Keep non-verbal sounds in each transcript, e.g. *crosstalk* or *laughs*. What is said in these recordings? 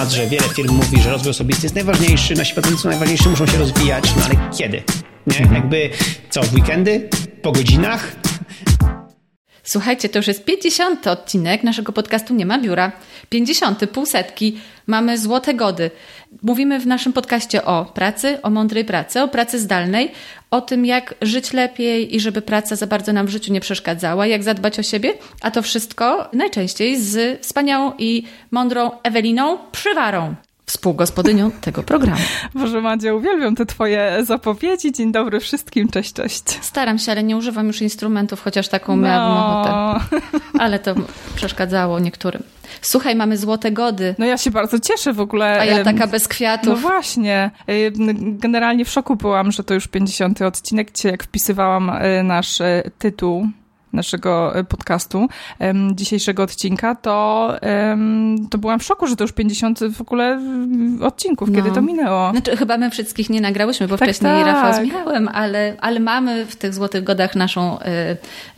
temat, że wiele firm mówi, że rozwój osobisty jest najważniejszy, nasi pracownicy są najważniejsi, muszą się rozwijać, no ale kiedy? Nie? Mhm. Jakby co, w weekendy? Po godzinach? Słuchajcie, to już jest 50. odcinek naszego podcastu Nie ma biura. 50. półsetki. Mamy złote gody. Mówimy w naszym podcaście o pracy, o mądrej pracy, o pracy zdalnej, o tym, jak żyć lepiej i żeby praca za bardzo nam w życiu nie przeszkadzała, jak zadbać o siebie, a to wszystko najczęściej z wspaniałą i mądrą Eweliną Przywarą współgospodynią tego programu. Boże Madzia, uwielbiam te twoje zapowiedzi. Dzień dobry wszystkim, cześć, cześć. Staram się, ale nie używam już instrumentów, chociaż taką no. miałabym ochotę. Ale to przeszkadzało niektórym. Słuchaj, mamy złote gody. No ja się bardzo cieszę w ogóle. A ja taka bez kwiatów. No właśnie. Generalnie w szoku byłam, że to już 50 odcinek. Dzisiaj jak wpisywałam e, nasz e, tytuł naszego e, podcastu, dzisiejszego odcinka, to, to byłam w szoku, że to już 50 w ogóle odcinków, no. kiedy to minęło. Znaczy, chyba my wszystkich nie nagrałyśmy, bo tak, wcześniej tak. Rafał z Michałem, ale, ale mamy w tych Złotych Godach naszą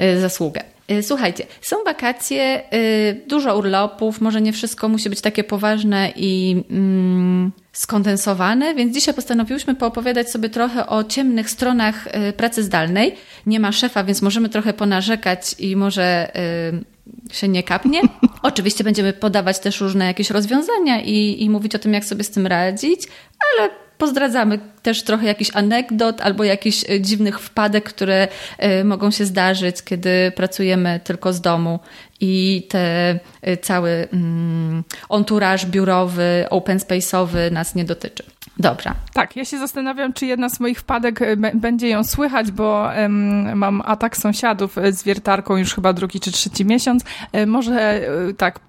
y, y, zasługę. Słuchajcie, są wakacje, dużo urlopów, może nie wszystko musi być takie poważne i mm, skondensowane, więc dzisiaj postanowiłyśmy poopowiadać sobie trochę o ciemnych stronach y, pracy zdalnej. Nie ma szefa, więc możemy trochę ponarzekać i może y, się nie kapnie. *laughs* Oczywiście będziemy podawać też różne jakieś rozwiązania i, i mówić o tym, jak sobie z tym radzić, ale pozdradzamy też trochę jakiś anegdot albo jakichś y, dziwnych wpadek, które mogą się zdarzyć, kiedy pracujemy tylko z domu i te y, cały mm, biurowy, open space'owy nas nie dotyczy. Dobra. Tak, ja się zastanawiam, czy jedna z moich wpadek e, będzie ją słychać, bo um, mam atak sąsiadów e, z wiertarką już chyba drugi czy trzeci miesiąc. E, może tak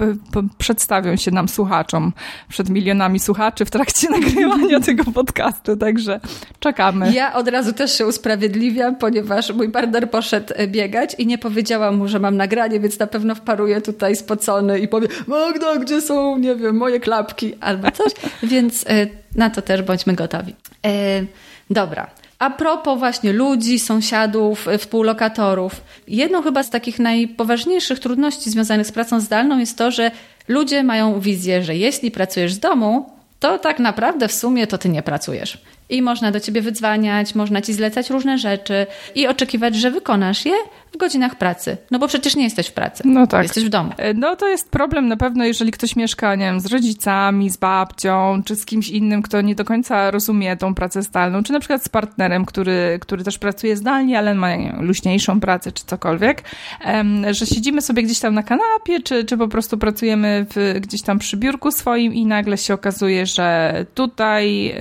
przedstawią się nam słuchaczom przed milionami słuchaczy w trakcie *laughs* nagrywania tego podcastu, także czekamy. Ja od razu też się usprawiedliwiam, ponieważ mój partner poszedł biegać i nie powiedziałam mu, że mam nagranie, więc na pewno wparuje tutaj spocony i powie Magda, gdzie są, nie wiem, moje klapki albo coś, *laughs* więc na to też bądźmy gotowi. E, dobra. A propos właśnie ludzi, sąsiadów, e, współlokatorów. Jedną chyba z takich najpoważniejszych trudności związanych z pracą zdalną jest to, że ludzie mają wizję, że jeśli pracujesz z domu, to tak naprawdę w sumie to ty nie pracujesz. I można do ciebie wydzwaniać, można ci zlecać różne rzeczy i oczekiwać, że wykonasz je, w godzinach pracy. No bo przecież nie jesteś w pracy. No tak. Jesteś w domu. E, no to jest problem na pewno, jeżeli ktoś mieszka, nie wiem, z rodzicami, z babcią, czy z kimś innym, kto nie do końca rozumie tą pracę zdalną, czy na przykład z partnerem, który, który też pracuje zdalnie, ale ma wiem, luźniejszą pracę, czy cokolwiek, że siedzimy sobie gdzieś tam na kanapie, czy, czy po prostu pracujemy w, gdzieś tam przy biurku swoim i nagle się okazuje, że tutaj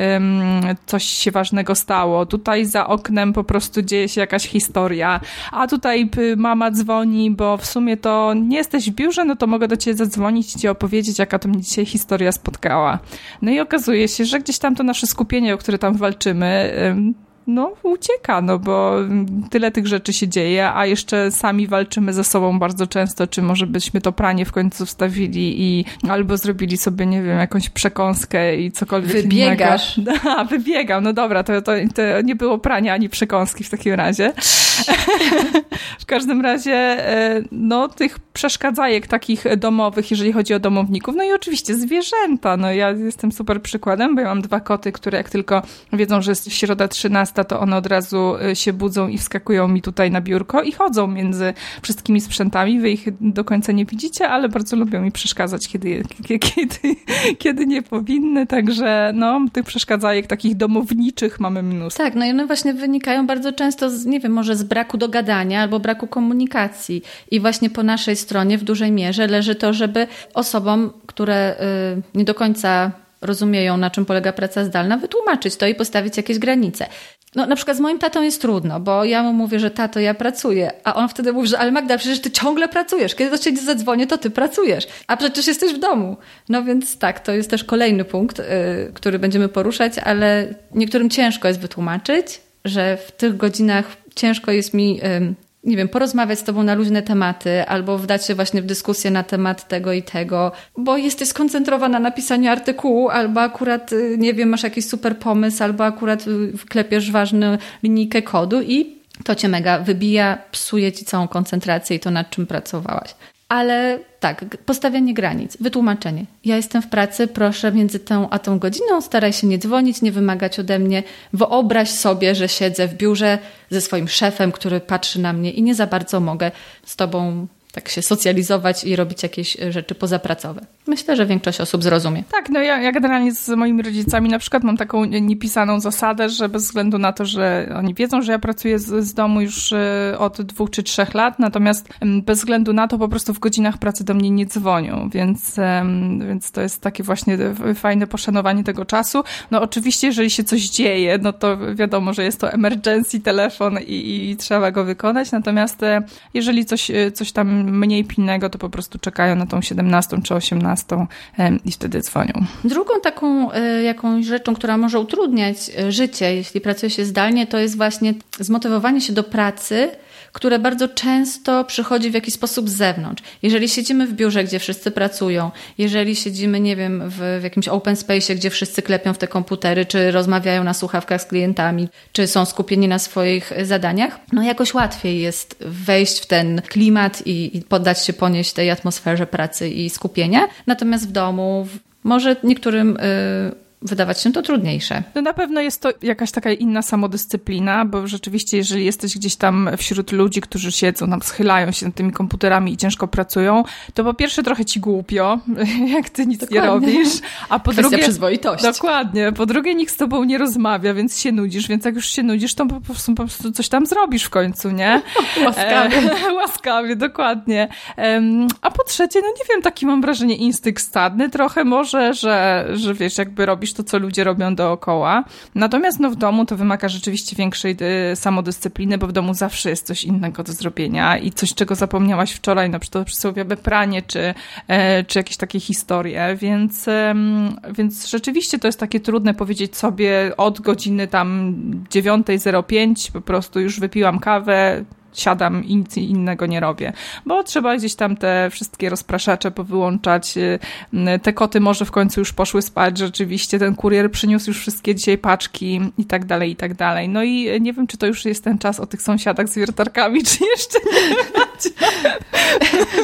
coś się ważnego stało, tutaj za oknem po prostu dzieje się jakaś historia, a tutaj mama dzwoni, bo w sumie to nie jesteś w biurze, no to mogę do ciebie zadzwonić i ci opowiedzieć, jaka to mnie dzisiaj historia spotkała. No i okazuje się, że gdzieś tam to nasze skupienie, o które tam walczymy, no, ucieka, no bo tyle tych rzeczy się dzieje, a jeszcze sami walczymy ze sobą bardzo często, czy może byśmy to pranie w końcu wstawili i albo zrobili sobie, nie wiem, jakąś przekąskę i cokolwiek Wybiegasz. *laughs* Innego. Wybiegam, no dobra, to, to, to nie było prania ani przekąski w takim razie. *laughs* w każdym razie, e, no, tych przeszkadzajek takich domowych, jeżeli chodzi o domowników, no i oczywiście zwierzęta, no ja jestem super przykładem, bo ja mam dwa koty, które jak tylko wiedzą, że jest środa 13, to one od razu y, się budzą i wskakują mi tutaj na biurko i chodzą między wszystkimi sprzętami. Wy ich do końca nie widzicie, ale bardzo lubią mi przeszkadzać, *laughs* kiedy, kiedy, kiedy nie powinny. Także no, tych przeszkadzajek takich domowniczych mamy mnóstwo. Tak, no i one właśnie wynikają bardzo często z, nie wiem, może z braku dogadania albo braku komunikacji. I właśnie po naszej stronie w dużej mierze leży to, żeby osobom, które y, nie do końca rozumieją, na czym polega praca zdalna, wytłumaczyć to i postawić jakieś granice. No, na przykład z moim tatą jest trudno, bo ja mu mówię, że tato, ja pracuję, a on wtedy mówi, że ale Magda, przecież ty ciągle pracujesz. Kiedy do ciebie zadzwonię, to ty pracujesz, a przecież jesteś w domu. No więc tak, to jest też kolejny punkt, yy, który będziemy poruszać, ale niektórym ciężko jest wytłumaczyć, że w tych godzinach ciężko jest mi nie wiem, porozmawiać z tobą na luźne tematy, albo wdać się właśnie w dyskusję na temat tego i tego, bo jesteś skoncentrowana na pisaniu artykułu, albo akurat, y, nie wiem, masz jakiś super pomysł, albo akurat y, wklepiesz ważną linijkę kodu i to cię mega wybija, psuje ci całą koncentrację i to, nad czym pracowałaś. Ale tak, postawianie granic, wytłumaczenie. Ja jestem w pracy, proszę między tą a tą godziną, staraj się nie dzwonić, nie wymagać ode mnie. Wyobraź sobie, że siedzę w biurze ze swoim szefem, który patrzy na mnie i nie za bardzo mogę z tobą tak się socjalizować i robić jakieś e, rzeczy pozapracowe. Myślę, że większość osób zrozumie. Tak, no ja, ja generalnie z moimi rodzicami na przykład mam taką niepisaną zasadę, że bez względu na to, że oni wiedzą, że ja pracuję z, z domu już e, od dwóch czy trzech lat, natomiast bez względu na to po prostu w godzinach pracy do mnie nie dzwonią, więc, więc to jest takie właśnie fajne poszanowanie tego czasu. No oczywiście, jeżeli się coś dzieje, no to wiadomo, że jest to emergency telefon i, i trzeba go wykonać, natomiast e, jeżeli coś, coś tam mniej pilnego, to po prostu czekają na tą 17 czy 18 i wtedy dzwonią. Drugą taką e, jakąś rzeczą, która może utrudniać e, życie, jeśli pracuje się zdalnie, to jest właśnie zmotywowanie się do pracy które bardzo często przychodzi w jakiś sposób z zewnątrz. Jeżeli siedzimy w biurze, gdzie wszyscy pracują, jeżeli siedzimy, nie wiem, w, w jakimś open space, gdzie wszyscy klepią w te komputery, czy rozmawiają na słuchawkach z klientami, czy są skupieni na swoich zadaniach, no jakoś łatwiej jest wejść w ten klimat i, i poddać się ponieść tej atmosferze pracy i skupienia. Natomiast w domu może niektórym y, wydawać się to trudniejsze. No na pewno jest to jakaś taka inna samodyscyplina, bo rzeczywiście, jeżeli jesteś gdzieś tam wśród ludzi, którzy siedzą, tam schylają się nad tymi komputerami i ciężko pracują, to po pierwsze trochę ci głupio, *laughs* jak ty nic dokładnie. nie robisz, a po Kwestia drugie... przyzwoitość. Dokładnie. Po drugie nikt z tobą nie rozmawia, więc się nudzisz, więc jak już się nudzisz, to po prostu, po prostu coś tam zrobisz w końcu, nie? *laughs* łaskawie. E, *laughs* łaskawie, dokładnie. E, a po trzecie, no nie wiem, taki mam wrażenie instynkt stadny trochę może, że, że wiesz, jakby robisz robisz to, co ludzie robią dookoła. Natomiast no, w domu to wymaga rzeczywiście większej y, samodyscypliny, bo w domu zawsze jest coś innego do zrobienia i coś, czego zapomniałaś wczoraj, na przykład przysłowiowe pranie, czy, e, czy jakieś takie historie, więc, więc rzeczywiście to jest takie trudne powiedzieć sobie od godziny tam 9.05 po prostu już wypiłam kawę, siadam i nic innego nie robię, bo trzeba gdzieś tam te wszystkie rozpraszacze powyłączać. Y, te koty może w końcu już poszły spać, rzeczywiście ten kurier przyniósł już wszystkie dzisiaj paczki i tak dalej, i tak dalej. No i nie wiem, czy to już jest ten czas o tych sąsiadach z wiertarkami, *laughs* czy jeszcze nie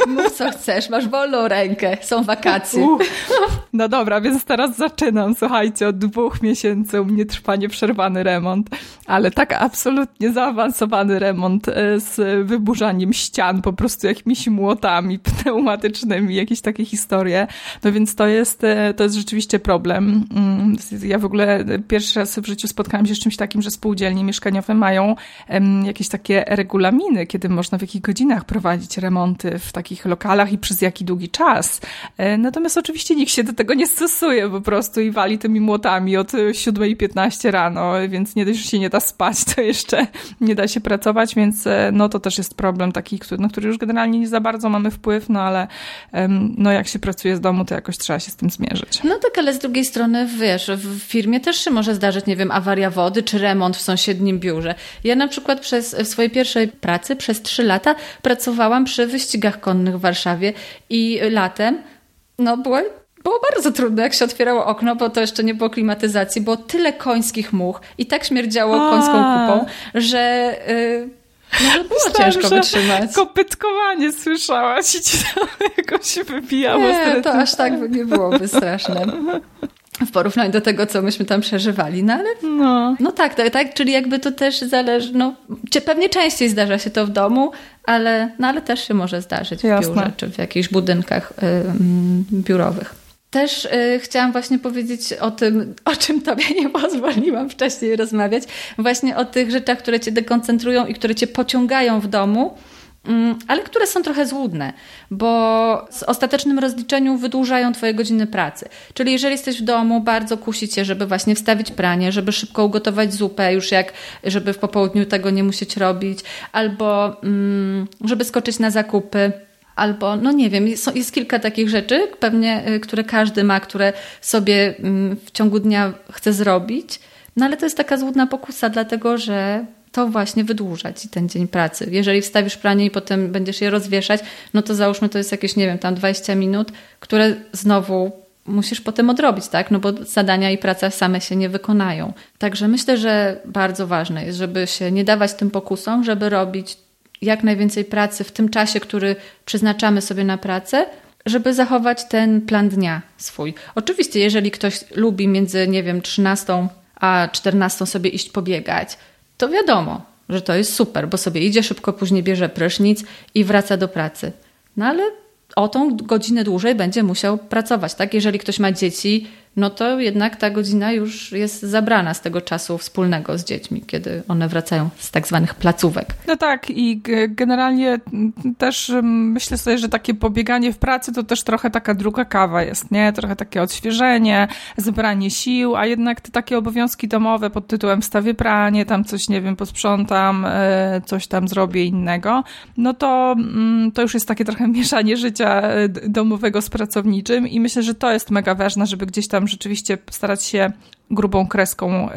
Mów co chcesz, masz wolną rękę, są wakacje. No dobra, więc teraz zaczynam. Słuchajcie, od dwóch miesięcy u mnie trwa nieprzerwany remont, ale tak absolutnie zaawansowany remont y, z wyburzaniem ścian po prostu jakimiś młotami *laughs* pneumatycznymi, jakieś takie historie. No więc to jest, e, to jest rzeczywiście problem. Mm, ja w ogóle pierwszy raz w życiu spotkałam się z czymś takim, że spółdzielnie mieszkaniowe mają jakieś takie regulaminy, kiedy można w jakich godzinach prowadzić remonty w takich lokalach i przez jaki długi czas. E, natomiast oczywiście nikt się do tego nie stosuje po prostu i wali tymi młotami od 7.15 rano, więc nie dość, że się nie da spać, to jeszcze nie da się pracować, więc e, no to też jest problem taki, który, na który już generalnie nie za bardzo mamy wpływ, no ale no jak się pracuje z domu, to jakoś trzeba się z tym zmierzyć. No tak, ale z drugiej strony, wiesz, w firmie też się może zdarzyć, nie wiem, awaria wody czy remont w sąsiednim biurze. Ja na przykład przez w swojej pierwszej pracy przez trzy lata pracowałam przy wyścigach konnych w Warszawie i latem no było było bardzo trudne, jak się otwierało okno, bo to jeszcze nie było klimatyzacji, było tyle końskich much i tak śmierdziało A. końską kupą, że yy, no, było Myślałam, ciężko wytrzymać. Kopytkowanie słyszałaś i ci tam *laughs* jakoś wybijało. Nie, to aż tak nie byłoby straszne. W porównaniu do tego, co myśmy tam przeżywali, no ale no, no tak, tak, tak, czyli jakby to też zależy, no pewnie częściej zdarza się to w domu, ale, no, ale też się może zdarzyć w biurze, czy w jakichś budynkach y, biurowych. Też y, chciałam właśnie powiedzieć o tym, o czym Tobie nie pozwoliłam wcześniej rozmawiać, właśnie o tych rzeczach, które Cię dekoncentrują i które Cię pociągają w domu, mm, ale które są trochę złudne, bo w ostatecznym rozliczeniu wydłużają Twoje godziny pracy. Czyli jeżeli jesteś w domu, bardzo kusi Cię, żeby właśnie wstawić pranie, żeby szybko ugotować zupę, już jak, żeby w popołudniu tego nie musieć robić, albo mm, żeby skoczyć na zakupy albo, no nie wiem, jest, jest kilka takich rzeczy, pewnie, y, które każdy ma, które sobie mm, w ciągu dnia chce zrobić, no ale to jest taka złudna pokusa, dlatego że to właśnie wydłuża ci ten dzień pracy. Jeżeli wstawisz pranie i potem będziesz je rozwieszać, no to załóżmy to jest jakieś, nie wiem, tam 20 minut, które znowu musisz potem odrobić, tak? No bo zadania i praca same się nie wykonają. Także myślę, że bardzo ważne jest, żeby się nie dawać tym pokusom, żeby robić jak najwięcej pracy w tym czasie, który przeznaczamy sobie na pracę, żeby zachować ten plan dnia swój. Oczywiście, jeżeli ktoś lubi między, nie wiem, 13 a 14 sobie iść pobiegać, to wiadomo, że to jest super, bo sobie idzie szybko, później bierze prysznic i wraca do pracy. No ale o tą godzinę dłużej będzie musiał pracować, tak? Jeżeli ktoś ma dzieci, no to jednak ta godzina już jest zabrana z tego czasu wspólnego z dziećmi, kiedy one wracają z tak zwanych placówek. No tak i generalnie też myślę sobie, że takie pobieganie w pracy to też trochę taka druga kawa jest, nie? Trochę takie odświeżenie, zebranie sił, a jednak te takie obowiązki domowe pod tytułem wstawię pranie, tam coś, nie wiem, posprzątam, e, coś tam zrobię innego, no to, mm, to już jest takie trochę *laughs* mieszanie życia e, domowego z pracowniczym i myślę, że to jest mega ważne, żeby gdzieś tam rzeczywiście starać się grubą kreską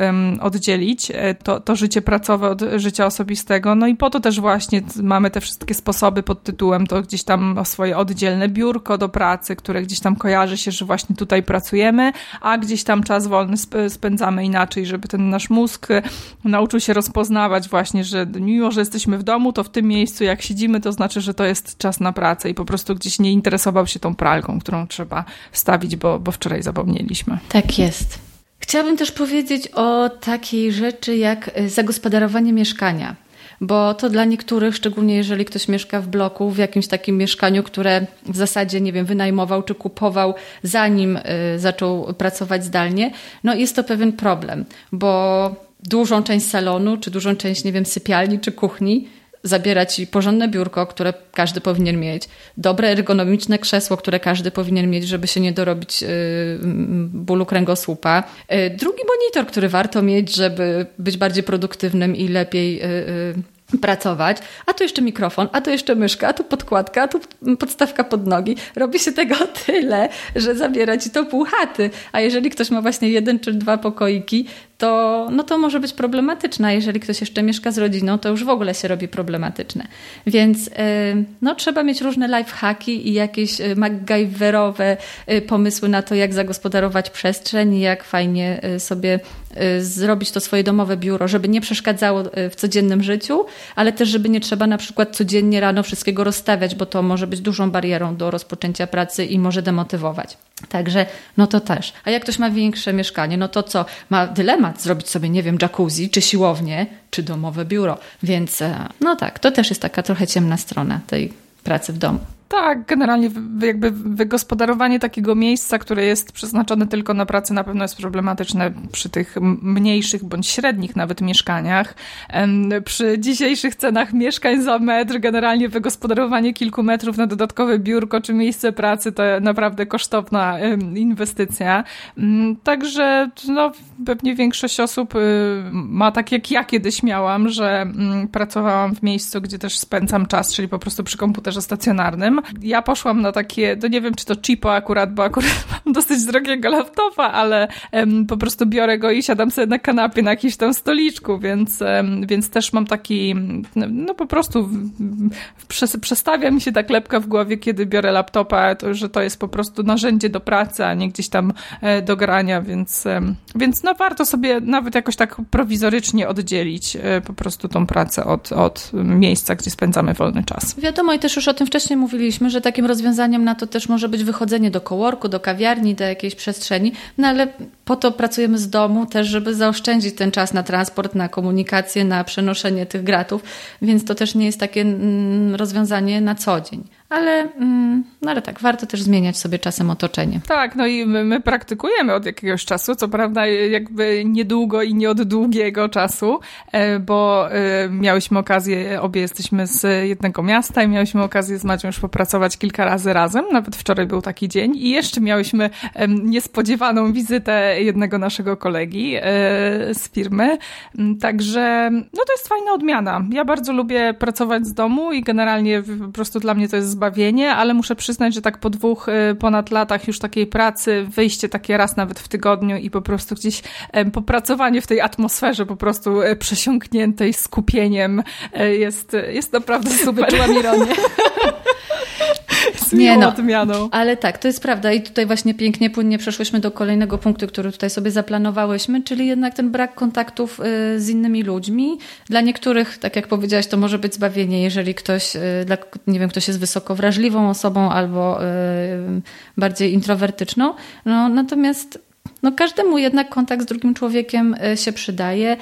oddzielić e, to, to życie pracowe od życia osobistego. No i po to też właśnie mamy te wszystkie sposoby pod tytułem to gdzieś tam swoje oddzielne biurko do pracy, które gdzieś tam kojarzy się, że właśnie tutaj pracujemy, a gdzieś tam czas wolny spędzamy inaczej, żeby ten nasz mózg nauczył się rozpoznawać właśnie, że mimo, że jesteśmy w domu, to w tym miejscu jak siedzimy, to znaczy, że to jest czas na pracę i po prostu gdzieś nie interesował się tą pralką, którą trzeba stawić, bo, bo wczoraj zapomnieliśmy. Tak jest. Chciałabym też powiedzieć o takiej rzeczy jak y, zagospodarowanie mieszkania. Bo to dla niektórych, szczególnie jeżeli ktoś mieszka w bloku, w jakimś takim mieszkaniu, które w zasadzie, nie wiem, wynajmował czy kupował, zanim y, zaczął pracować zdalnie, no jest to pewien problem, bo dużą część salonu, czy dużą część, nie wiem, sypialni czy kuchni zabiera ci porządne biurko, które każdy powinien mieć, dobre ergonomiczne krzesło, które każdy powinien mieć, żeby się nie dorobić yy, bólu kręgosłupa, yy, drugi monitor, który warto mieć, żeby być bardziej produktywnym i lepiej yy, pracować, a tu jeszcze mikrofon, a tu jeszcze myszka, a tu podkładka, a tu podstawka pod nogi. Robi się tego *laughs* tyle, że zabiera ci to pół chaty. A jeżeli ktoś ma właśnie jeden czy dwa pokoiki, to, no to może być problematyczne. Jeżeli ktoś jeszcze mieszka z rodziną, to już w ogóle się robi problematyczne. Więc y, no, trzeba mieć różne lifehacki i jakieś y, MacGyverowe y, pomysły na to, jak zagospodarować przestrzeń i jak fajnie sobie zrobić to swoje domowe biuro, żeby nie przeszkadzało w codziennym życiu, ale też, żeby nie trzeba na przykład codziennie rano wszystkiego rozstawiać, bo to może być dużą barierą do rozpoczęcia pracy i może demotywować. Także no to też. A jak ktoś ma większe mieszkanie, no to co? Ma dylemat zrobić sobie, nie wiem, jacuzzi, czy siłownię, czy domowe biuro. Więc e, no tak, to też jest taka trochę ciemna strona tej pracy w domu. Tak, generalnie jakby wygospodarowanie takiego miejsca, które jest przeznaczone tylko na pracę, na pewno jest problematyczne przy tych mniejszych bądź średnich nawet mieszkaniach. Przy dzisiejszych cenach mieszkań za metr, generalnie wygospodarowanie kilku metrów na dodatkowe biurko czy miejsce pracy to naprawdę kosztowna inwestycja. Mm, także no, pewnie większość osób y, ma tak jak ja kiedyś miałam, że mm, pracowałam w miejscu, gdzie też spędzam czas, czyli po prostu przy komputerze stacjonarnym ja poszłam na takie, to nie wiem, czy to cheapo akurat, bo akurat *laughs* mam dosyć drogiego laptopa, ale um, po prostu biorę go i siadam sobie na kanapie, na jakimś tam stoliczku, więc, um, więc też mam taki, no, no po prostu w, przestawia mi się ta klepka w głowie, kiedy biorę laptopa, to, że to jest po prostu narzędzie do pracy, a nie gdzieś tam e, do grania, więc, więc no warto sobie nawet jakoś tak prowizorycznie oddzielić e, po prostu tą pracę od, od miejsca, gdzie spędzamy wolny czas. Wiadomo i też już o tym wcześniej mówiliśmy, mówiliśmy, że takim rozwiązaniem na to też może być wychodzenie do kołorku, do kawiarni, do jakiejś przestrzeni, no ale po to pracujemy z domu też, żeby zaoszczędzić ten czas na transport, na komunikację, na przenoszenie tych gratów, więc to też nie jest takie mm, rozwiązanie na co dzień ale, mm, no ale tak, warto też zmieniać sobie czasem otoczenie. Tak, no i my, my, praktykujemy od jakiegoś czasu, co prawda jakby niedługo i nie od długiego czasu, e, bo e, miałyśmy okazję, obie jesteśmy z jednego miasta i miałyśmy okazję z Macią już popracować kilka razy razem, nawet wczoraj był taki dzień i jeszcze miałyśmy niespodziewaną wizytę jednego naszego kolegi e, z firmy, mm, także no to jest fajna odmiana. Ja bardzo lubię pracować z domu i generalnie po prostu dla mnie to jest zbawienie, ale muszę przyznać, że tak po dwóch y, ponad latach już takiej pracy, wyjście takie raz nawet w tygodniu i po prostu gdzieś popracowanie w tej atmosferze po prostu e, przesiąkniętej skupieniem e, jest, jest naprawdę super. Wyczułam ironię. *laughs* z nie, no, odmianą. Ale tak, to jest prawda i tutaj właśnie pięknie, płynnie przeszłyśmy do kolejnego punktu, który tutaj sobie zaplanowałyśmy, czyli jednak ten brak kontaktów y, z innymi ludźmi. Dla niektórych, tak jak powiedziałaś, to może być zbawienie, jeżeli ktoś, y, dla, nie wiem, ktoś jest wysoko wrażliwą osobą albo y, bardziej introwertyczną. No, natomiast no każdemu jednak kontakt z drugim człowiekiem się przydaje.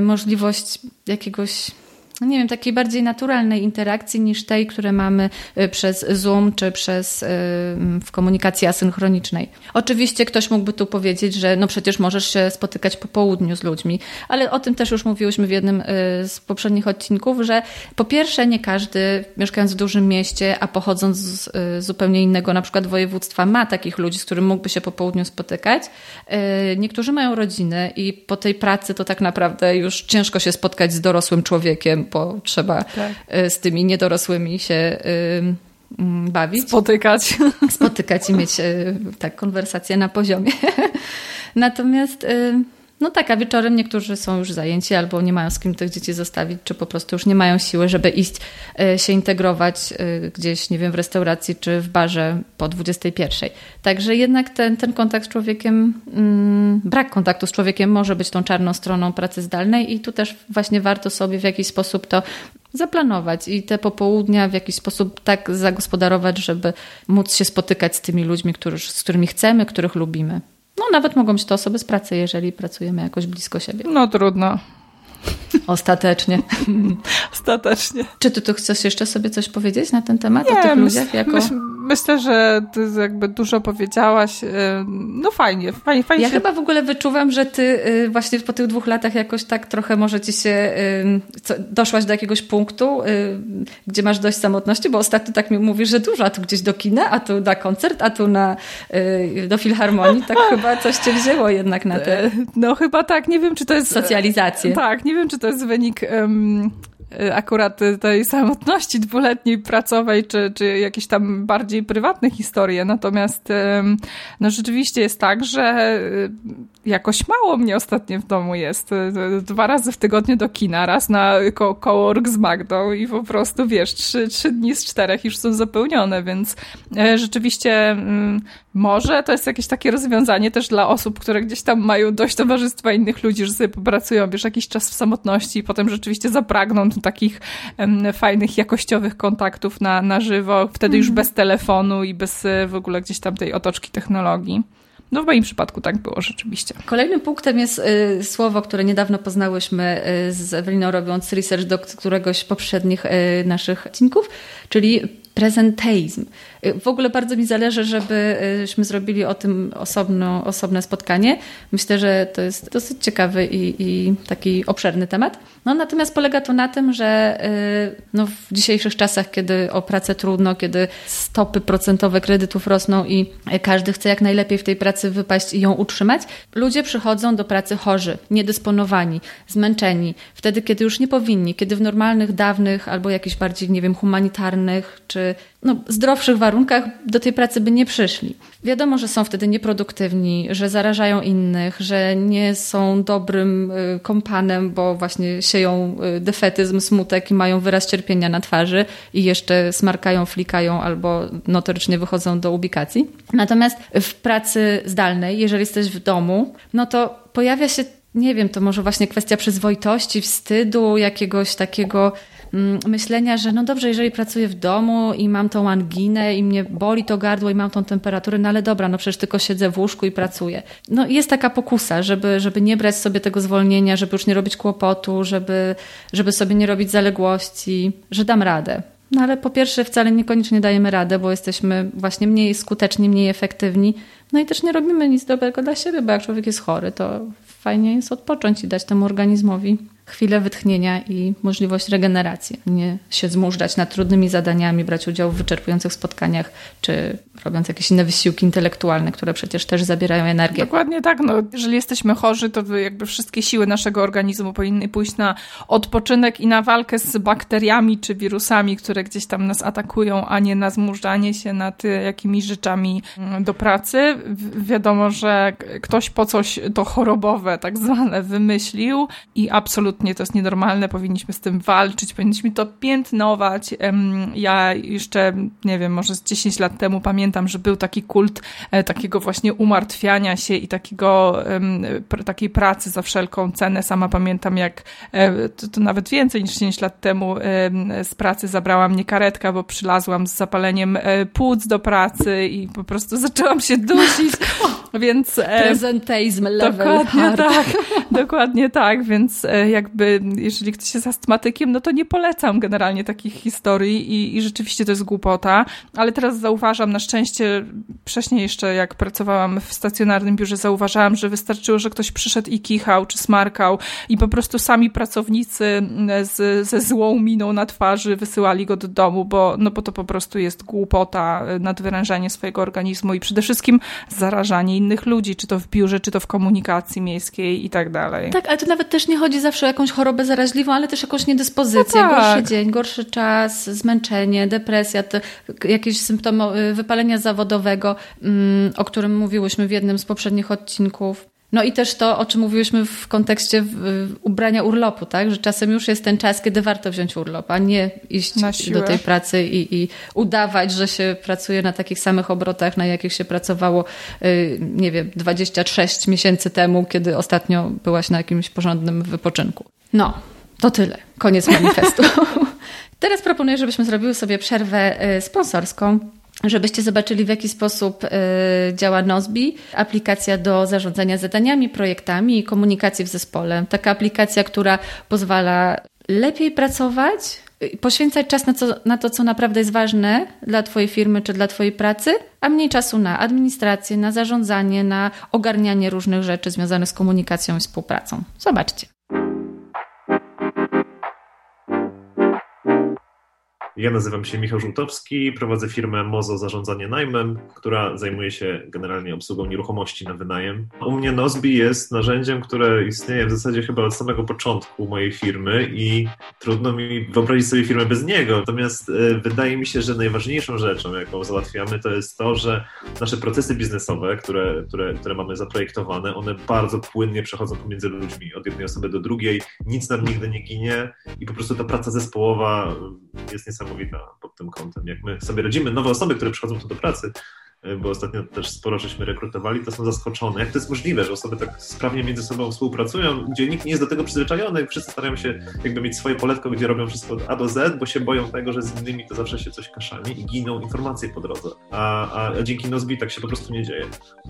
Możliwość jakiegoś nie wiem, takiej bardziej naturalnej interakcji niż tej, które mamy y, przez Zoom czy przez y, w komunikacji asynchronicznej. Oczywiście ktoś mógłby tu powiedzieć, że no przecież możesz się spotykać po południu z ludźmi, ale o tym też już mówiłyśmy w jednym y, z poprzednich odcinków, że po pierwsze nie każdy mieszkając w dużym mieście, a pochodząc z zupełnie innego na przykład województwa ma takich ludzi, z którym mógłby się po południu spotykać. Niektórzy mają rodziny i po tej pracy to tak naprawdę już ciężko się spotkać z dorosłym człowiekiem, bo trzeba tak. Y, z tymi niedorosłymi się y, mm, bawić. Spotykać. Spotykać i mieć y, tak konwersację na poziomie. *laughs* Natomiast no tak, a wieczorem niektórzy są już zajęci albo nie mają z kim tych dzieci zostawić, czy po prostu już nie mają siły, żeby iść e, się integrować e, gdzieś, nie wiem, w restauracji czy w barze po 21. Także jednak ten, ten kontakt z człowiekiem, mm, brak kontaktu z człowiekiem może być tą czarną stroną pracy zdalnej i tu też właśnie warto sobie w jakiś sposób to zaplanować i te popołudnia w jakiś sposób tak zagospodarować, żeby móc się spotykać z tymi ludźmi, którzy, z którymi chcemy, których lubimy. No nawet mogą być to osoby z pracy, jeżeli pracujemy jakoś blisko siebie. No trudno. Myślę. *laughs* Ostatecznie. Czy ty tu chcesz jeszcze sobie coś powiedzieć na ten temat Nie, o tych ludziach? Jako... myślę, że ty jakby dużo powiedziałaś. Y, no fajnie, fajnie, fajnie. Ja się... chyba w ogóle wyczuwam, że ty y, właśnie po tych dwóch latach jakoś tak trochę może ci się y, doszłaś do jakiegoś punktu, gdzie masz dość samotności, bo ostatnio tak mi mówisz, że dużo, a tu gdzieś do kina, a tu na koncert, a tu na, do filharmonii. Tak *laughs* chyba coś cię wzięło jednak na te... No chyba tak, nie wiem, czy to jest... Socjalizację. Tak, nie wiem, czy to jest wynik um, akurat tej samotności dwuletniej pracowej, czy, czy jakieś tam bardziej prywatne historie. Natomiast no rzeczywiście jest tak, że jakoś mało mnie ostatnio w domu jest. Dwa razy w tygodniu do kina, raz na ko cowork z Magdą i po prostu wiesz, trzy, trzy dni z czterech już są zapełnione, więc e, rzeczywiście mm, może to jest jakieś takie rozwiązanie też dla osób, które gdzieś tam mają dość towarzystwa innych ludzi, że sobie popracują, wiesz, jakiś czas w samotności i potem rzeczywiście zapragną *laughs* takich fajnych, jakościowych kontaktów na, na żywo, wtedy już mhm. bez telefonu i bez e, w ogóle gdzieś tam tej otoczki technologii. No w moim przypadku tak było rzeczywiście. Kolejnym punktem jest y, słowo, które niedawno poznałyśmy y, z Eweliną robiąc research do któregoś poprzednich y, naszych odcinków, czyli prezenteizm. W ogóle bardzo mi zależy, żebyśmy zrobili o tym osobno, osobne spotkanie. Myślę, że to jest dosyć ciekawy i, i taki obszerny temat. No, natomiast polega to na tym, że y, no, w dzisiejszych czasach, kiedy o pracę trudno, kiedy stopy procentowe kredytów rosną i każdy chce jak najlepiej w tej pracy wypaść i ją utrzymać, ludzie przychodzą do pracy chorzy, niedysponowani, zmęczeni, wtedy, kiedy już nie powinni, kiedy w normalnych, dawnych albo jakichś bardziej, nie wiem, humanitarnych czy no, zdrowszych warunkach do tej pracy by nie przyszli. Wiadomo, że są wtedy nieproduktywni, że zarażają innych, że nie są dobrym y, kompanem, bo właśnie sieją y, defetyzm, smutek i mają wyraz cierpienia na twarzy i jeszcze smarkają, flikają albo notorycznie wychodzą do ubikacji. Natomiast w pracy zdalnej, jeżeli jesteś w domu, no to pojawia się, nie wiem, to może właśnie kwestia przyzwoitości, wstydu, jakiegoś takiego myślenia, że no dobrze, jeżeli pracuję w domu i mam tą anginę i mnie boli to gardło i mam tą temperaturę, no ale dobra, no przecież tylko siedzę w łóżku i pracuję. No jest taka pokusa, żeby, żeby nie brać sobie tego zwolnienia, żeby już nie robić kłopotu, żeby, żeby sobie nie robić zaległości, że dam radę. No ale po pierwsze wcale niekoniecznie dajemy radę, bo jesteśmy właśnie mniej skuteczni, mniej efektywni. No i też nie robimy nic dobrego dla siebie, bo jak człowiek jest chory, to fajnie jest odpocząć i dać temu organizmowi chwilę wytchnienia i możliwość regeneracji. Nie się zmużdżać nad trudnymi zadaniami, brać udział w wyczerpujących spotkaniach, czy robiąc jakieś inne wysiłki intelektualne, które przecież też zabierają energię. Dokładnie tak. No, jeżeli jesteśmy chorzy, to jakby wszystkie siły naszego organizmu powinny pójść na odpoczynek i na walkę z bakteriami czy wirusami, które gdzieś tam nas atakują, a nie na zmużdżanie się nad jakimiś rzeczami mm, do pracy. Wiadomo, że ktoś po coś to chorobowe tak zwane wymyślił i absolutnie absolutnie to jest nienormalne, powinniśmy z tym walczyć, powinniśmy to piętnować. Ja jeszcze, nie wiem, może z 10 lat temu pamiętam, że był taki kult e, takiego właśnie umartwiania się i takiego, takiej pracy za wszelką cenę. Sama pamiętam, jak e, to, to nawet więcej niż 10 lat temu z pracy zabrała mnie karetka, bo przylazłam z zapaleniem e, płuc do pracy i po prostu *laughs* zaczęłam się dusić, więc... Presenteizm level Dokładnie hard. tak, dokładnie tak, więc jakby jeżeli ktoś jest astmatykiem, no to nie polecam generalnie takich historii i, i rzeczywiście to jest głupota, ale teraz zauważam, na szczęście wcześniej jeszcze jak pracowałam w stacjonarnym biurze, zauważałam, że wystarczyło, że ktoś przyszedł i kichał, czy smarkał i po prostu sami pracownicy mm, z, ze złą miną na twarzy wysyłali go do domu, bo, no bo to po prostu jest głupota, nadwyrężanie swojego organizmu i przede wszystkim zarażanie innych ludzi, czy to w biurze, czy to w komunikacji miejskiej i tak dalej. Tak, ale to nawet też nie chodzi zawsze jakąś chorobę zaraźliwą, ale też jakąś niedyspozycję, no tak. gorszy dzień, gorszy czas, zmęczenie, depresja, jakieś symptomy wypalenia zawodowego, mm, o którym mówiłyśmy w jednym z poprzednich odcinków. No i też to, o czym mówiłyśmy w kontekście ubrania urlopu, tak? Że czasem już jest ten czas, kiedy warto wziąć urlop, a nie iść do tej pracy i, i, udawać, że się pracuje na takich samych obrotach, na jakich się pracowało, y, nie wiem, 26 miesięcy temu, kiedy ostatnio byłaś na jakimś porządnym wypoczynku. No, to tyle. Koniec *laughs* manifestu. Teraz proponuję, żebyśmy zrobiły sobie przerwę y, sponsorską żebyście zobaczyli, w jaki sposób y, działa Nozbi, aplikacja do zarządzania zadaniami, projektami i komunikacji w zespole. Taka aplikacja, która pozwala lepiej pracować, y, poświęcać czas na, co, na to, co naprawdę jest ważne dla Twojej firmy czy dla Twojej pracy, a mniej czasu na administrację, na zarządzanie, na ogarnianie różnych rzeczy związanych z komunikacją i współpracą. Zobaczcie. Ja nazywam się Michał Żółtowski, prowadzę firmę Mozo Zarządzanie Najmem, która zajmuje się generalnie obsługą nieruchomości na wynajem. U mnie Nozbi jest narzędziem, które istnieje w zasadzie chyba od samego początku mojej firmy i trudno mi wyobrazić sobie firmę bez niego. Natomiast e, wydaje mi się, że najważniejszą rzeczą, jaką załatwiamy, to jest to, że nasze procesy biznesowe, które, które, które mamy zaprojektowane, one bardzo płynnie przechodzą pomiędzy ludźmi, od jednej osoby do drugiej, nic nam nigdy nie ginie i po prostu ta praca zespołowa jest niesamowita niesamowita pod tym kątem. Jak my sobie radzimy, nowe osoby, które przychodzą tu do pracy, e, bo ostatnio też sporo żeśmy rekrutowali, to są zaskoczone. Jak to jest możliwe, że osoby tak sprawnie między sobą współpracują, gdzie nikt nie jest do tego przyzwyczajony, wszyscy starają się jakby mieć swoje poletko, gdzie robią wszystko od A do Z, bo się boją tego, że z innymi to zawsze się coś kaszani i giną informacje po drodze. A, a, a dzięki Nozbi tak się po prostu nie dzieje.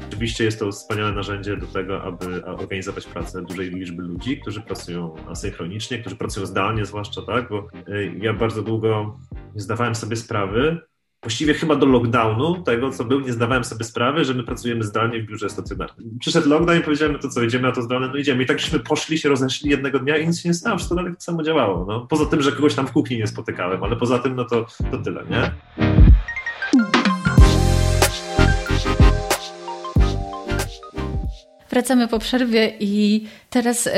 Oczywiście jest to wspaniałe narzędzie do tego, aby organizować pracę dużej liczby ludzi, którzy pracują asynchronicznie, którzy pracują zdalnie zwłaszcza, tak, bo e, ja bardzo długo nie zdawałem sobie sprawy, właściwie chyba do lockdownu, tego co był, nie zdawałem sobie sprawy, że my pracujemy zdalnie w biurze stacjonarnym. Przyszedł lockdown i powiedziałem, no to co, idziemy na to zdalne? No idziemy. I tak żeśmy poszli, się rozeszli jednego dnia i nic się nie stało, wszystko dalej tak samo działało. No. Poza tym, że kogoś tam w kuchni nie spotykałem, ale poza tym, no to, to tyle, nie? Wracamy po przerwie i teraz y,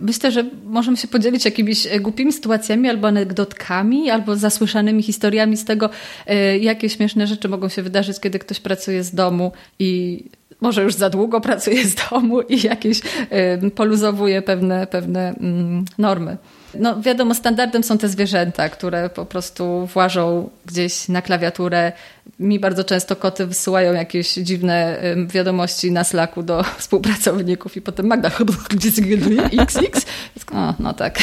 myślę, że możemy się podzielić jakimiś e, głupimi sytuacjami albo anegdotkami, albo zasłyszanymi historiami z tego, y, jakie śmieszne rzeczy mogą się wydarzyć, kiedy ktoś pracuje z domu i może już za długo pracuje z domu i jakieś y, poluzowuje pewne, pewne mm, normy. No wiadomo, standardem są te zwierzęta, które po prostu włażą gdzieś na klawiaturę. Mi bardzo często koty wysyłają jakieś dziwne wiadomości na Slacku do *laughs* współpracowników i potem Magda XX. *laughs* O, no tak.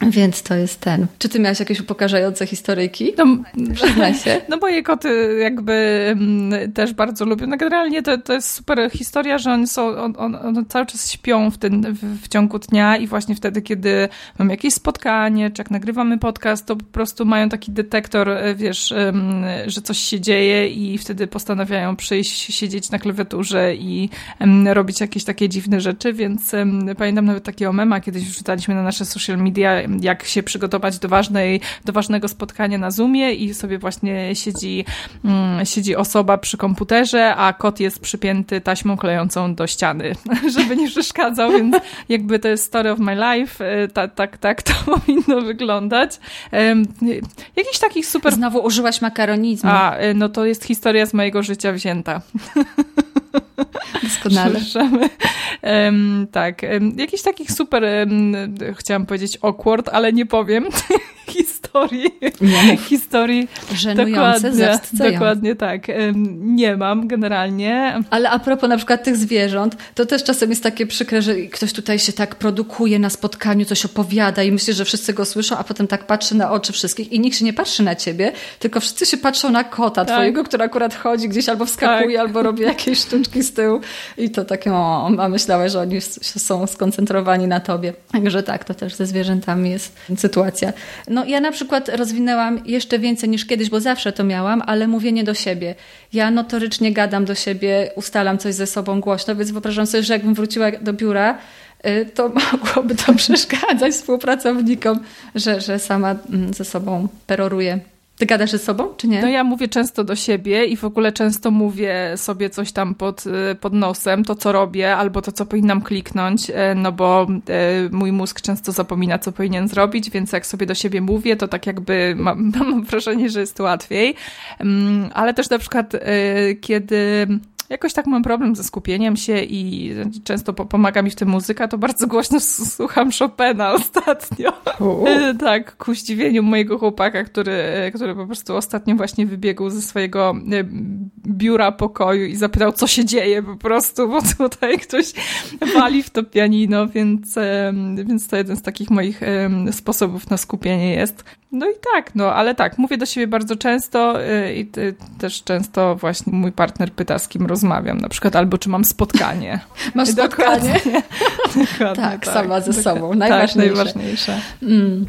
Więc to jest ten. Czy ty miałaś jakieś upokarzające historyjki? No, Przyznaj się. *laughs* No moje koty jakby mm, też bardzo lubią. No generalnie to, to jest super historia, że one, są, on, on, one cały czas śpią w, ten, w, w, ciągu dnia i właśnie wtedy, kiedy mam jakieś spotkanie, czy jak nagrywamy podcast, to po prostu mają taki detektor, e, wiesz, że coś się dzieje i wtedy postanawiają przyjść, siedzieć na klawiaturze i robić jakieś takie dziwne rzeczy, więc pamiętam nawet takiego mema, kiedyś wrzucaliśmy na nasze social media, jak się przygotować do, ważnej, do ważnego spotkania na Zoomie i sobie właśnie siedzi, mm, siedzi osoba przy komputerze, a kot jest przypięty taśmą klejącą do ściany, *laughs* żeby nie przeszkadzał, więc jakby to jest story of my life, tak, tak, tak to *laughs* powinno wyglądać. Jakiś takich super... Znowu użyłaś makaronizmu. A, e, no to jest historia z mojego życia wzięta. *laughs* Doskonale. Um, tak. Jakichś takich super, um, chciałam powiedzieć awkward, ale nie powiem *laughs* historii. Nie historii. Żenujące, dokładnie, dokładnie tak. Nie mam generalnie. Ale a propos na przykład tych zwierząt, to też czasem jest takie przykre, że ktoś tutaj się tak produkuje na spotkaniu, coś opowiada i myśli, że wszyscy go słyszą, a potem tak patrzy na oczy wszystkich i nikt się nie patrzy na ciebie, tylko wszyscy się patrzą na kota tak. twojego, który akurat chodzi gdzieś albo wskakuje, tak. albo robi *laughs* jakieś sztuczki z tyłu i to takie, o, a myślałeś, że oni są skoncentrowani na tobie. Także tak, to też ze zwierzętami jest sytuacja. No ja na przykład rozwinęłam jeszcze więcej niż kiedyś, bo zawsze to miałam, ale mówienie do siebie. Ja notorycznie gadam do siebie, ustalam coś ze sobą głośno, więc wyobrażam sobie, że jakbym wróciła do biura, y, to *laughs* mogłoby to przeszkadzać współpracownikom, że, że sama mm, ze sobą peroruję. Ty gadasz ze sobą, czy nie? No ja mówię często do siebie i w ogóle często mówię sobie coś tam pod, y, pod nosem, to co robię, albo to co powinnam kliknąć, y, no bo y, mój mózg często zapomina, co powinien zrobić, więc jak sobie do siebie mówię, to tak jakby mam, *laughs* mam wrażenie, że jest łatwiej. Mm, ale też na przykład, kiedy jakoś tak mam problem ze skupieniem się i często pomaga mi w tym muzyka, to bardzo głośno słucham Chopina ostatnio. *laughs* tak, ku zdziwieniu mojego chłopaka, który, który po prostu ostatnio właśnie wybiegł ze swojego e, biura pokoju i zapytał, co się dzieje po prostu, bo *laughs* tutaj ktoś wali w to pianino, więc, więc to jeden z takich moich sposobów na skupienie jest. No i tak, no ale tak, mówię do siebie bardzo często e, i też często właśnie mój partner pyta, z kim rozmawiam, na przykład albo czy mam spotkanie. *laughs* Masz spotkanie? Dokładnie. *laughs* Dokładnie, tak, tak, sama ze sobą. Najważniejsze. Tak, najważniejsze. Mm.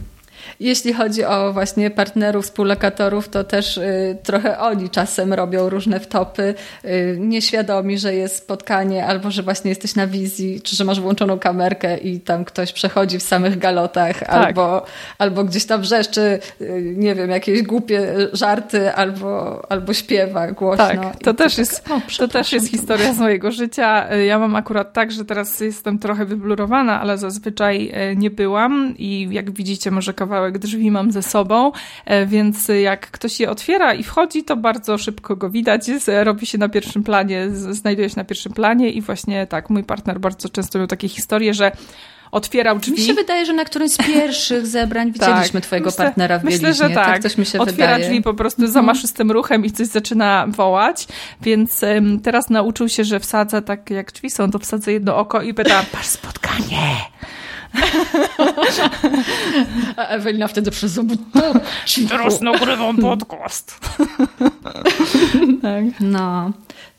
Jeśli chodzi o właśnie partnerów, współlokatorów, to też y, trochę oni czasem robią różne wtopy, y, nieświadomi, że jest spotkanie, albo że właśnie jesteś na wizji, czy że masz włączoną kamerkę i tam ktoś przechodzi w samych galotach, tak. albo, albo gdzieś tam wrzeszczy, y, nie wiem, jakieś głupie żarty, albo, albo śpiewa głośno. Tak, to też, jest, tak, to też jest historia z mojego życia. Ja mam akurat tak, że teraz jestem trochę wyblurowana, ale zazwyczaj nie byłam i jak widzicie, może kawałek kawałek drzwi mam ze sobą, e, więc jak ktoś je otwiera i wchodzi, to bardzo szybko go widać, robi się na pierwszym planie, znajduje się na pierwszym planie i właśnie tak, mój partner bardzo często miał takie historie, że otwierał drzwi. Mi się wydaje, że na którymś z pierwszych zebrań tak, widzieliśmy tak, twojego myślę, partnera w Myślę, że tak. tak coś mi się Otwiera wydaje. drzwi po prostu mhm. zamaszystym ruchem i coś zaczyna wołać, więc um, teraz nauczył się, że wsadza tak jak drzwi są, to wsadza jedno oko i pyta, masz spotkanie. A Ewelina wtedy przez Teraz nagrywam podcast. *laughs* tak. No,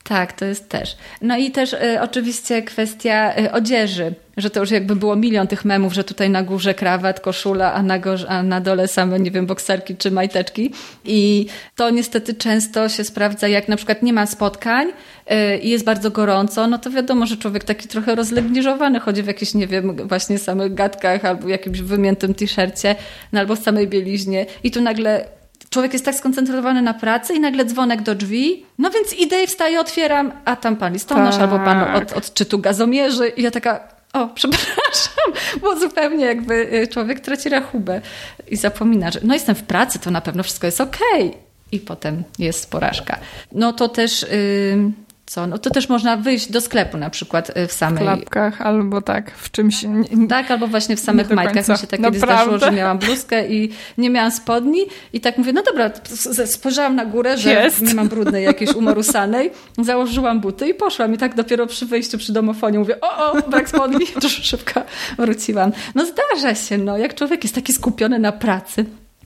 tak, to jest też. No i też y, oczywiście kwestia y, odzieży, że to już jakby było milion tych memów, że tutaj na górze krawat, koszula, a na, gorze, a na dole same, nie wiem, bokserki czy majteczki. I to niestety często się sprawdza, jak na przykład nie ma spotkań y, i jest bardzo gorąco, no to wiadomo, że człowiek taki trochę rozlegliżowany chodzi w jakichś, nie wiem, właśnie samych gadkach albo jakimś wymiętym t-shircie, no albo w samej bieliźnie i tu nagle człowiek jest tak skoncentrowany na pracy i nagle dzwonek do drzwi, no więc idę i wstaję, otwieram, a tam pan listonosz tak. albo pan od odczytu gazomierzy i ja taka, o, *laughs* przepraszam, bo zupełnie jakby y, człowiek traci rachubę i zapomina, że no jestem w pracy, to na pewno wszystko jest okej. Okay. I potem jest porażka. No to też... Yy co? No to też można wyjść do sklepu na przykład y, w samej... W klapkach albo tak, w czymś... Tak, albo właśnie w samych majtkach. Mi się tak kiedyś zdarzyło, że miałam bluzkę i nie miałam spodni i tak mówię, no dobra, spojrzałam na górę, że Jest. nie mam brudnej jakiejś umorusanej, założyłam buty i poszłam i tak dopiero przy wyjściu, przy domofonie mówię, o, o, brak spodni, *laughs* szybko wróciłam. No zdarza się, no, jak człowiek jest taki skupiony na pracy,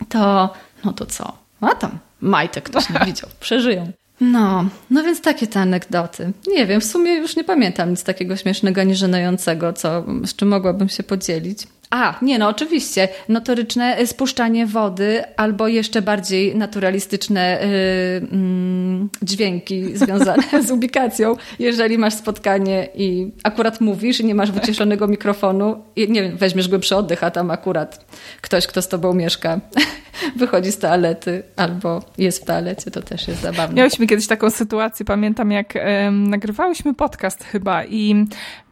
to no to co? A tam majtek ktoś nie *laughs* widział, przeżyją. No, no więc takie te anegdoty. Nie wiem, w sumie już nie pamiętam nic takiego śmiesznego ani żenującego, co, z czym mogłabym się podzielić. A, nie no, oczywiście. Notoryczne spuszczanie wody albo jeszcze bardziej naturalistyczne yy, dźwięki związane *laughs* z ubikacją. Jeżeli masz spotkanie i akurat mówisz i nie masz wyciszonego mikrofonu i nie wiem, weźmiesz głębszy oddech, a tam akurat ktoś, kto z tobą mieszka, wychodzi z toalety albo jest w toalecie, to też jest zabawne. Miałyśmy kiedyś taką sytuację, pamiętam jak um, nagrywałyśmy podcast chyba i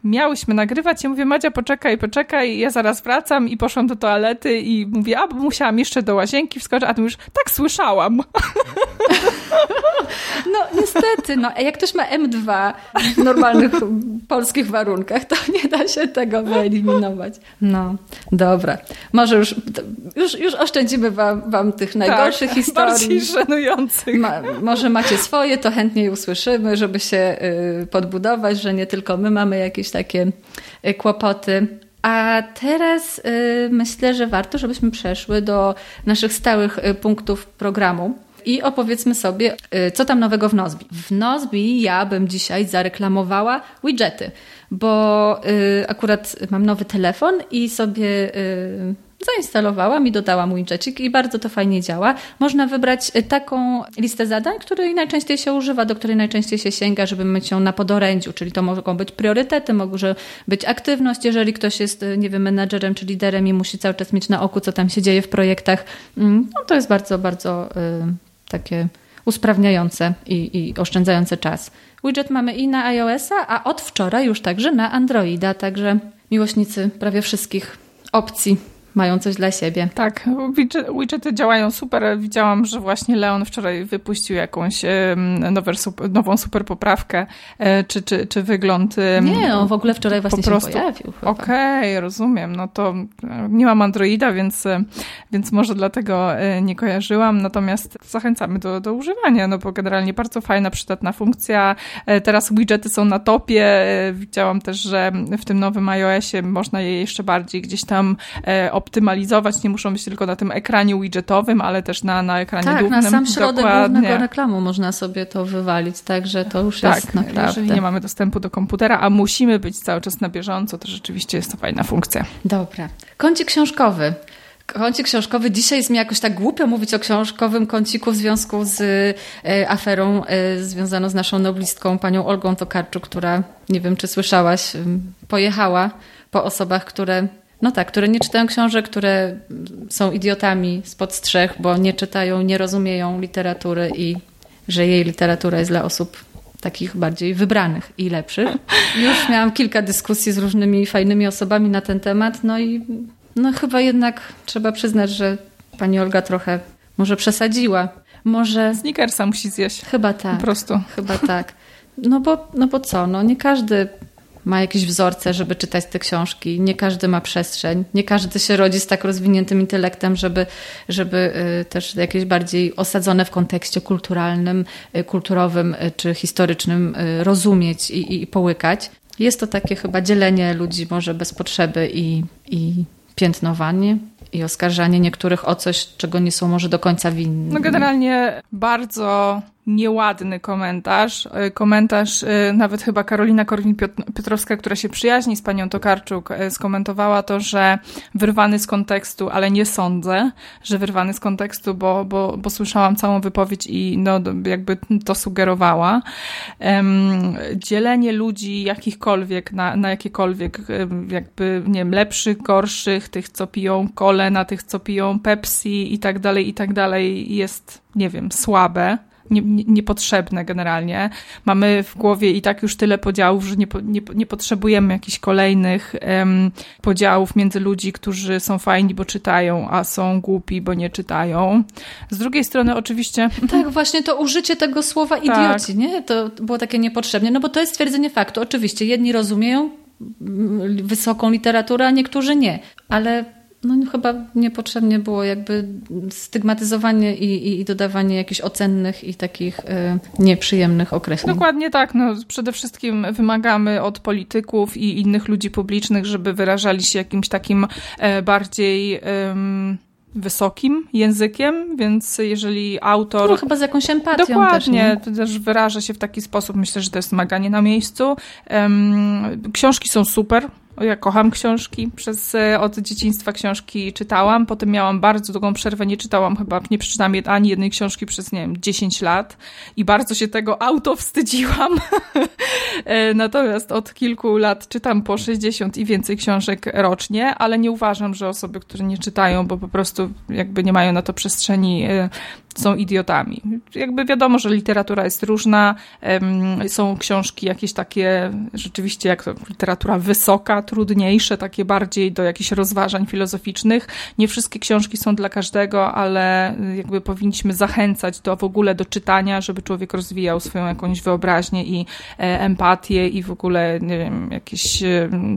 miałyśmy nagrywać. Ja mówię, Madzia, poczekaj, poczekaj, ja zaraz wracam i poszłam do toalety i mówię, a, bo musiałam jeszcze do łazienki wskoczyć, a ty już tak słyszałam. *laughs* No niestety, no jak ktoś ma M2 w normalnych polskich warunkach, to nie da się tego wyeliminować. No, dobra. Może już, już, już oszczędzimy wam, wam tych najgorszych tak, *laughs* historii. bardziej żenujących. Ma, może macie swoje, to chętnie usłyszymy, żeby się y, podbudować, że nie tylko my mamy jakieś takie y, kłopoty. A teraz y, myślę, że warto, żebyśmy przeszły do naszych stałych punktów programu. I opowiedzmy sobie, co tam nowego w Nozbi. W Nozbi ja bym dzisiaj zareklamowała widgety, bo akurat mam nowy telefon i sobie zainstalowałam i dodałam widgetik i bardzo to fajnie działa. Można wybrać taką listę zadań, której najczęściej się używa, do której najczęściej się sięga, żeby mieć ją na podorędziu, czyli to mogą być priorytety, może być aktywność, jeżeli ktoś jest, nie wiem, menadżerem czy liderem i musi cały czas mieć na oku, co tam się dzieje w projektach. Mm, no to jest bardzo, bardzo takie usprawniające i, i oszczędzające czas. Widget mamy i na iOS-a, a od wczoraj już także na Androida, także miłośnicy prawie wszystkich opcji mają coś dla siebie. Tak, widgety działają super. Widziałam, że właśnie Leon wczoraj wypuścił jakąś nowe, nową super poprawkę, e, czy, czy, czy wygląd. Nie, on w ogóle wczoraj właśnie po prostu... się pojawił. Okej, okay, rozumiem. No to e, nie mam Androida, więc, e, więc może dlatego nie kojarzyłam. Natomiast zachęcamy do, do używania, no bo generalnie bardzo fajna, przydatna funkcja. Teraz widgety są na topie. Widziałam też, że w tym nowym iOSie można je jeszcze bardziej gdzieś tam optymalizować, nie muszą być tylko na tym ekranie widgetowym, ale też na, na ekranie tak, głównym. Tak, na sam środek Dokładnie. głównego reklamu można sobie to wywalić, także to już tak, jest naprawdę... jeżeli nie mamy dostępu do komputera, a musimy być cały czas na bieżąco, to rzeczywiście jest to fajna funkcja. Dobra. Kącik książkowy. Kącik książkowy. Dzisiaj jest mi jakoś tak głupio mówić o książkowym kąciku w związku z e, aferą e, związaną z naszą noblistką, panią Olgą Tokarczuk, która, nie wiem czy słyszałaś, pojechała po osobach, które no tak, które nie czytają książek, które są idiotami spod strzech, bo nie czytają, nie rozumieją literatury i że jej literatura jest dla osób takich bardziej wybranych i lepszych. Już miałam kilka dyskusji z różnymi fajnymi osobami na ten temat, no i no chyba jednak trzeba przyznać, że pani Olga trochę może przesadziła. Może... Snickersa musi zjeść. Chyba tak. Po prostu. Chyba tak. No bo, no bo co, no nie każdy ma jakieś wzorce, żeby czytać te książki. Nie każdy ma przestrzeń. Nie każdy się rodzi z tak rozwiniętym intelektem, żeby, żeby y, też jakieś bardziej osadzone w kontekście kulturalnym, y, kulturowym y, czy historycznym rozumieć i, i połykać. Jest to takie chyba dzielenie ludzi może bez potrzeby i, i piętnowanie i oskarżanie niektórych o coś, czego nie są może do końca winni. No generalnie bardzo nieładny komentarz. E, komentarz e, nawet chyba Karolina Korwin-Piotrowska, która się przyjaźni z panią Tokarczuk, e, skomentowała to, że wyrwany z kontekstu, ale nie sądzę, że wyrwany z kontekstu, bo, bo, bo słyszałam całą wypowiedź i no, jakby to sugerowała. Dzielenie ludzi jakichkolwiek na, na jakiekolwiek jakby, nie wiem, lepszych, gorszych, tych, co piją kole, na tych, co piją Pepsi i tak dalej, i tak dalej jest, nie wiem, słabe nie, nie, niepotrzebne generalnie. Mamy w głowie i tak już tyle podziałów, że nie, nie, nie potrzebujemy jakichś kolejnych podziałów między ludzi, którzy są fajni, bo czytają, a są głupi, bo nie czytają. Z drugiej strony oczywiście... Tak, właśnie to użycie tego słowa tak. idioci, tak. nie? To było takie niepotrzebne, no bo to jest stwierdzenie faktu. Oczywiście jedni rozumieją wysoką literaturę, a niektórzy nie. Ale no chyba niepotrzebnie było jakby stygmatyzowanie i, i dodawanie jakichś ocennych i takich y, nieprzyjemnych określeń. Dokładnie tak. No, przede wszystkim wymagamy od polityków i innych ludzi publicznych, żeby wyrażali się jakimś takim e, bardziej wysokim językiem, więc jeżeli autor... No chyba z jakąś empatią Dokładnie, też, też wyraża się w taki sposób, myślę, że to jest wymaganie na miejscu. Książki są super, Ja kocham książki. Przez, e, od dzieciństwa książki czytałam. Potem miałam bardzo długą przerwę. Nie czytałam chyba, nie przeczytałam ani jednej książki przez, nie wiem, 10 lat. I bardzo się tego auto wstydziłam. *laughs* E, natomiast od kilku lat czytam po 60 i więcej książek rocznie, ale nie uważam, że osoby, które nie czytają, bo po prostu jakby nie mają na to przestrzeni, e, są idiotami. Jakby wiadomo, że literatura jest różna. Są książki jakieś takie, rzeczywiście jak to literatura wysoka, trudniejsze, takie bardziej do jakichś rozważań filozoficznych. Nie wszystkie książki są dla każdego, ale jakby powinniśmy zachęcać do w ogóle do czytania, żeby człowiek rozwijał swoją jakąś wyobraźnię i e, empatię i w ogóle, nie wiem, jakieś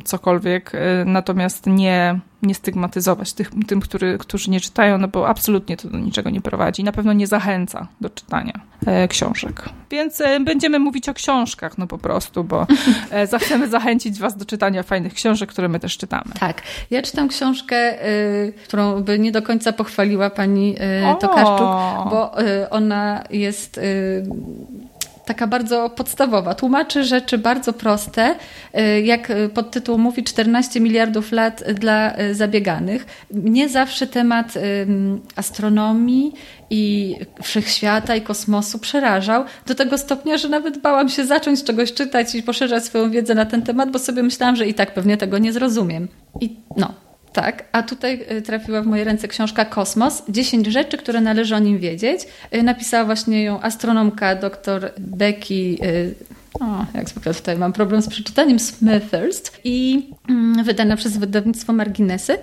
cokolwiek. E, natomiast nie nie stygmatyzować tych, tym, który, którzy nie czytają, no bo absolutnie to do niczego nie prowadzi. Na pewno nie zachęca do czytania e, książek. Więc e, będziemy mówić o książkach, no po prostu, bo e, *laughs* chcemy zachęcić Was do czytania fajnych książek, które my też czytamy. Tak. Ja czytam książkę, y, którą by nie do końca pochwaliła pani y, Tokarczuk, bo y, ona jest taka bardzo podstawowa. Tłumaczy rzeczy bardzo proste, y, jak podtytuł mówi 14 miliardów lat dla y, zabieganych. Mnie zawsze temat astronomii i wszechświata i kosmosu przerażał do tego stopnia, że nawet bałam się zacząć czegoś czytać i poszerzać swoją wiedzę na ten temat, bo sobie myślałam, że i tak pewnie tego nie zrozumiem. I no, tak, a tutaj y, trafiła w moje ręce książka Kosmos. 10 rzeczy, które należy o nim wiedzieć. Y, napisała właśnie ją astronomka dr Becky. Y, o, jak zwykle tutaj mam problem z przeczytaniem Smithurst i mm, wydana przez wydawnictwo Marginesy.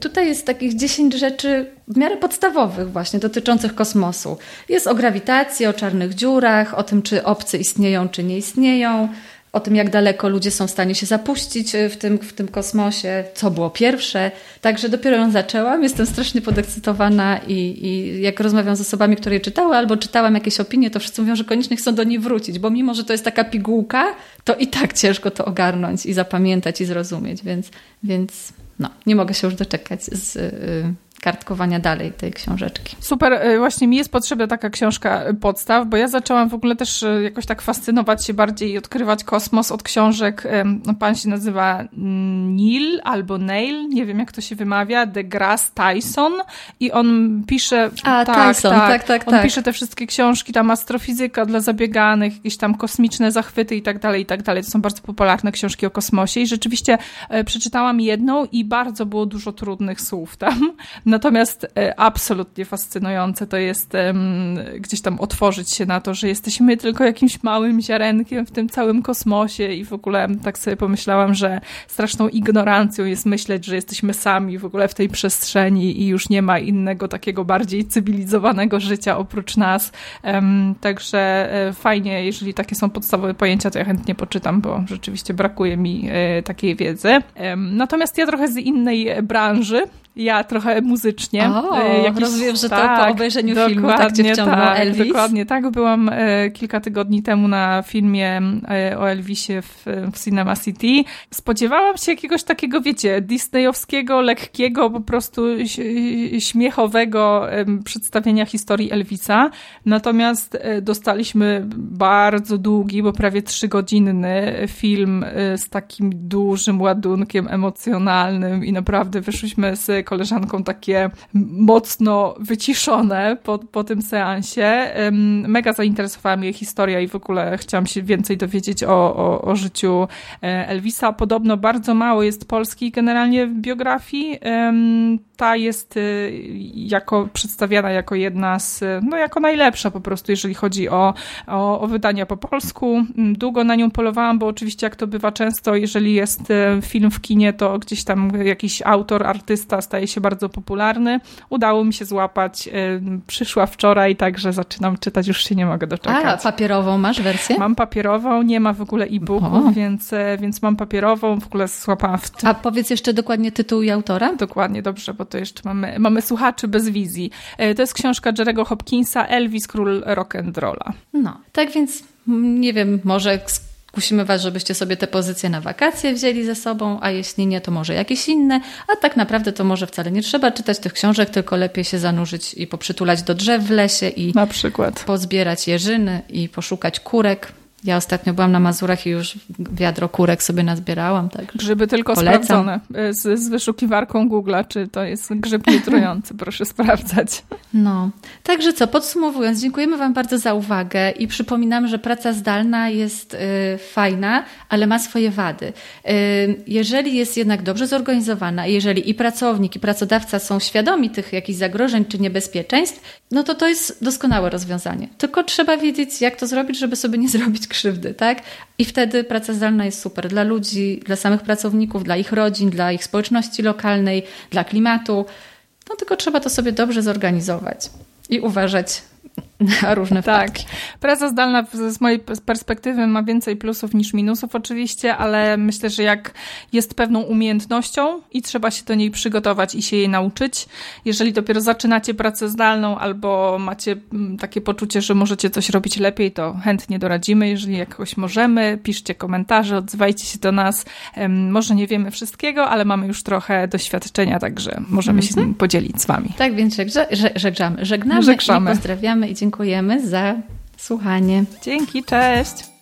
Tutaj jest takich 10 rzeczy w miarę podstawowych właśnie dotyczących kosmosu. Jest o grawitacji, o czarnych dziurach, o tym, czy obcy istnieją, czy nie istnieją, o tym, jak daleko ludzie są w stanie się zapuścić e, w tym, w tym kosmosie, co było pierwsze. Także dopiero ją zaczęłam. Jestem strasznie podekscytowana i, i jak rozmawiam z osobami, które je czytały, albo czytałam jakieś opinie, to wszyscy mówią, że koniecznie chcą do niej wrócić, bo mimo, że to jest taka pigułka, to i tak ciężko to ogarnąć i zapamiętać i zrozumieć, więc, więc no, nie mogę się już doczekać z. Kartkowania dalej tej książeczki. Super, y, właśnie mi jest potrzebna taka książka podstaw, bo ja zaczęłam w ogóle też y, jakoś tak fascynować się bardziej i odkrywać kosmos od książek. No, pan się nazywa Neil albo Neil, nie wiem jak to się wymawia, DeGrasse Tyson i on pisze... A, tak, Tyson, tak, tak, tak. On tak. pisze te wszystkie książki, tam astrofizyka dla zabieganych, jakieś tam kosmiczne zachwyty i tak dalej, i tak dalej. To są bardzo popularne książki o kosmosie i rzeczywiście e, przeczytałam jedną i bardzo było dużo trudnych słów tam. Natomiast e, absolutnie fascynujące to jest gdzieś tam otworzyć się na to, że jesteśmy tylko jakimś małym ziarenkiem w tym całym kosmosie i w ogóle tak sobie pomyślałam, że straszną ignorancją jest myśleć, że jesteśmy sami w ogóle w tej przestrzeni i już nie ma innego takiego bardziej cywilizowanego życia oprócz nas. Także e, fajnie, jeżeli takie są podstawowe pojęcia, to ja chętnie poczytam, bo rzeczywiście brakuje mi e, takiej wiedzy. Natomiast ja trochę z innej branży, ja trochę muzycznie. O, e, jakiś, rozumiem, że tak, to po tak, obejrzeniu filmu tak cię wciągnął tak, Elvis. Dokładnie, tak. Byłam e, kilka tygodni temu na filmie e, o Elvisie w, w Cinema City. Spodziewałam się jakiegoś takiego, wiecie, disneyowskiego, lekkiego, po prostu śmiechowego przedstawienia historii Elvisa. Natomiast dostaliśmy bardzo długi, bo prawie trzygodzinny film z takim dużym ładunkiem emocjonalnym i naprawdę wyszłyśmy z koleżanką takie mocno wyciszone po, po tym seansie. Mega zainteresowała mnie historia i w ogóle chciałam się więcej dowiedzieć o, o, o życiu e, Elvisa. Podobno bardzo mało jest polskiej generalnie w biografii. Ta jest y, jako przedstawiana jako jedna z, no jako najlepsza po prostu, jeżeli chodzi o, o, o wydania po polsku. Mm, długo na nią polowałam, bo oczywiście jak to bywa często, jeżeli jest e, film w kinie, to gdzieś tam jakiś autor, artysta staje się bardzo popularny. Udało mi się złapać. Przyszła wczoraj, także zaczynam czytać, już się nie mogę doczekać. A, papierową masz wersję? Mam papierową, nie ma w ogóle e-booków, więc, e, więc mam papierową, w ogóle złapałam w A powiedz jeszcze dokładnie tytuł i autora? Dokładnie, dobrze, bo to jeszcze mamy, mamy słuchaczy bez wizji. E, to jest książka Jerego Hopkinsa, Elvis, król rock'n'rolla. No, tak więc nie wiem, może Kusimy Was, żebyście sobie te pozycje na wakacje wzięli ze sobą, a jeśli nie, to może jakieś inne. A tak naprawdę to może wcale nie trzeba czytać tych książek, tylko lepiej się zanurzyć i poprzytulać do drzew w lesie i na przykład pozbierać jeżyny i poszukać kurek Ja ostatnio byłam na Mazurach i już wiadro kurek sobie nazbierałam. Tak. Grzyby tylko Polecam. sprawdzone z, z wyszukiwarką Google'a, czy to jest grzyb nietrujący. *laughs* Proszę sprawdzać. No, także co, podsumowując, dziękujemy Wam bardzo za uwagę i przypominam, że praca zdalna jest y, fajna, ale ma swoje wady. Y, jeżeli jest jednak dobrze zorganizowana, jeżeli i pracownik, i pracodawca są świadomi tych jakichś zagrożeń czy niebezpieczeństw, no to to jest doskonałe rozwiązanie. Tylko trzeba wiedzieć, jak to zrobić, żeby sobie nie *laughs* zrobić krzywdy, tak? I wtedy praca zdalna jest super dla ludzi, dla samych pracowników, dla ich rodzin, dla ich społeczności lokalnej, dla klimatu. No tylko trzeba to sobie dobrze zorganizować i uważać na różne tak. Praca zdalna z mojej perspektywy ma więcej plusów niż minusów oczywiście, ale myślę, że jak jest pewną umiejętnością i trzeba się do niej przygotować i się jej nauczyć, jeżeli dopiero zaczynacie pracę zdalną albo macie mm, takie poczucie, że możecie coś robić lepiej, to chętnie doradzimy, jeżeli jakoś możemy, piszcie komentarze, odzywajcie się do nas. Może nie wiemy wszystkiego, ale mamy już trochę doświadczenia, także możemy się z nim podzielić z wami. Tak więc żegrzamy, żegnamy, żegnamy, i pozdrawiamy i dziękujemy za słuchanie. Dzięki, cześć.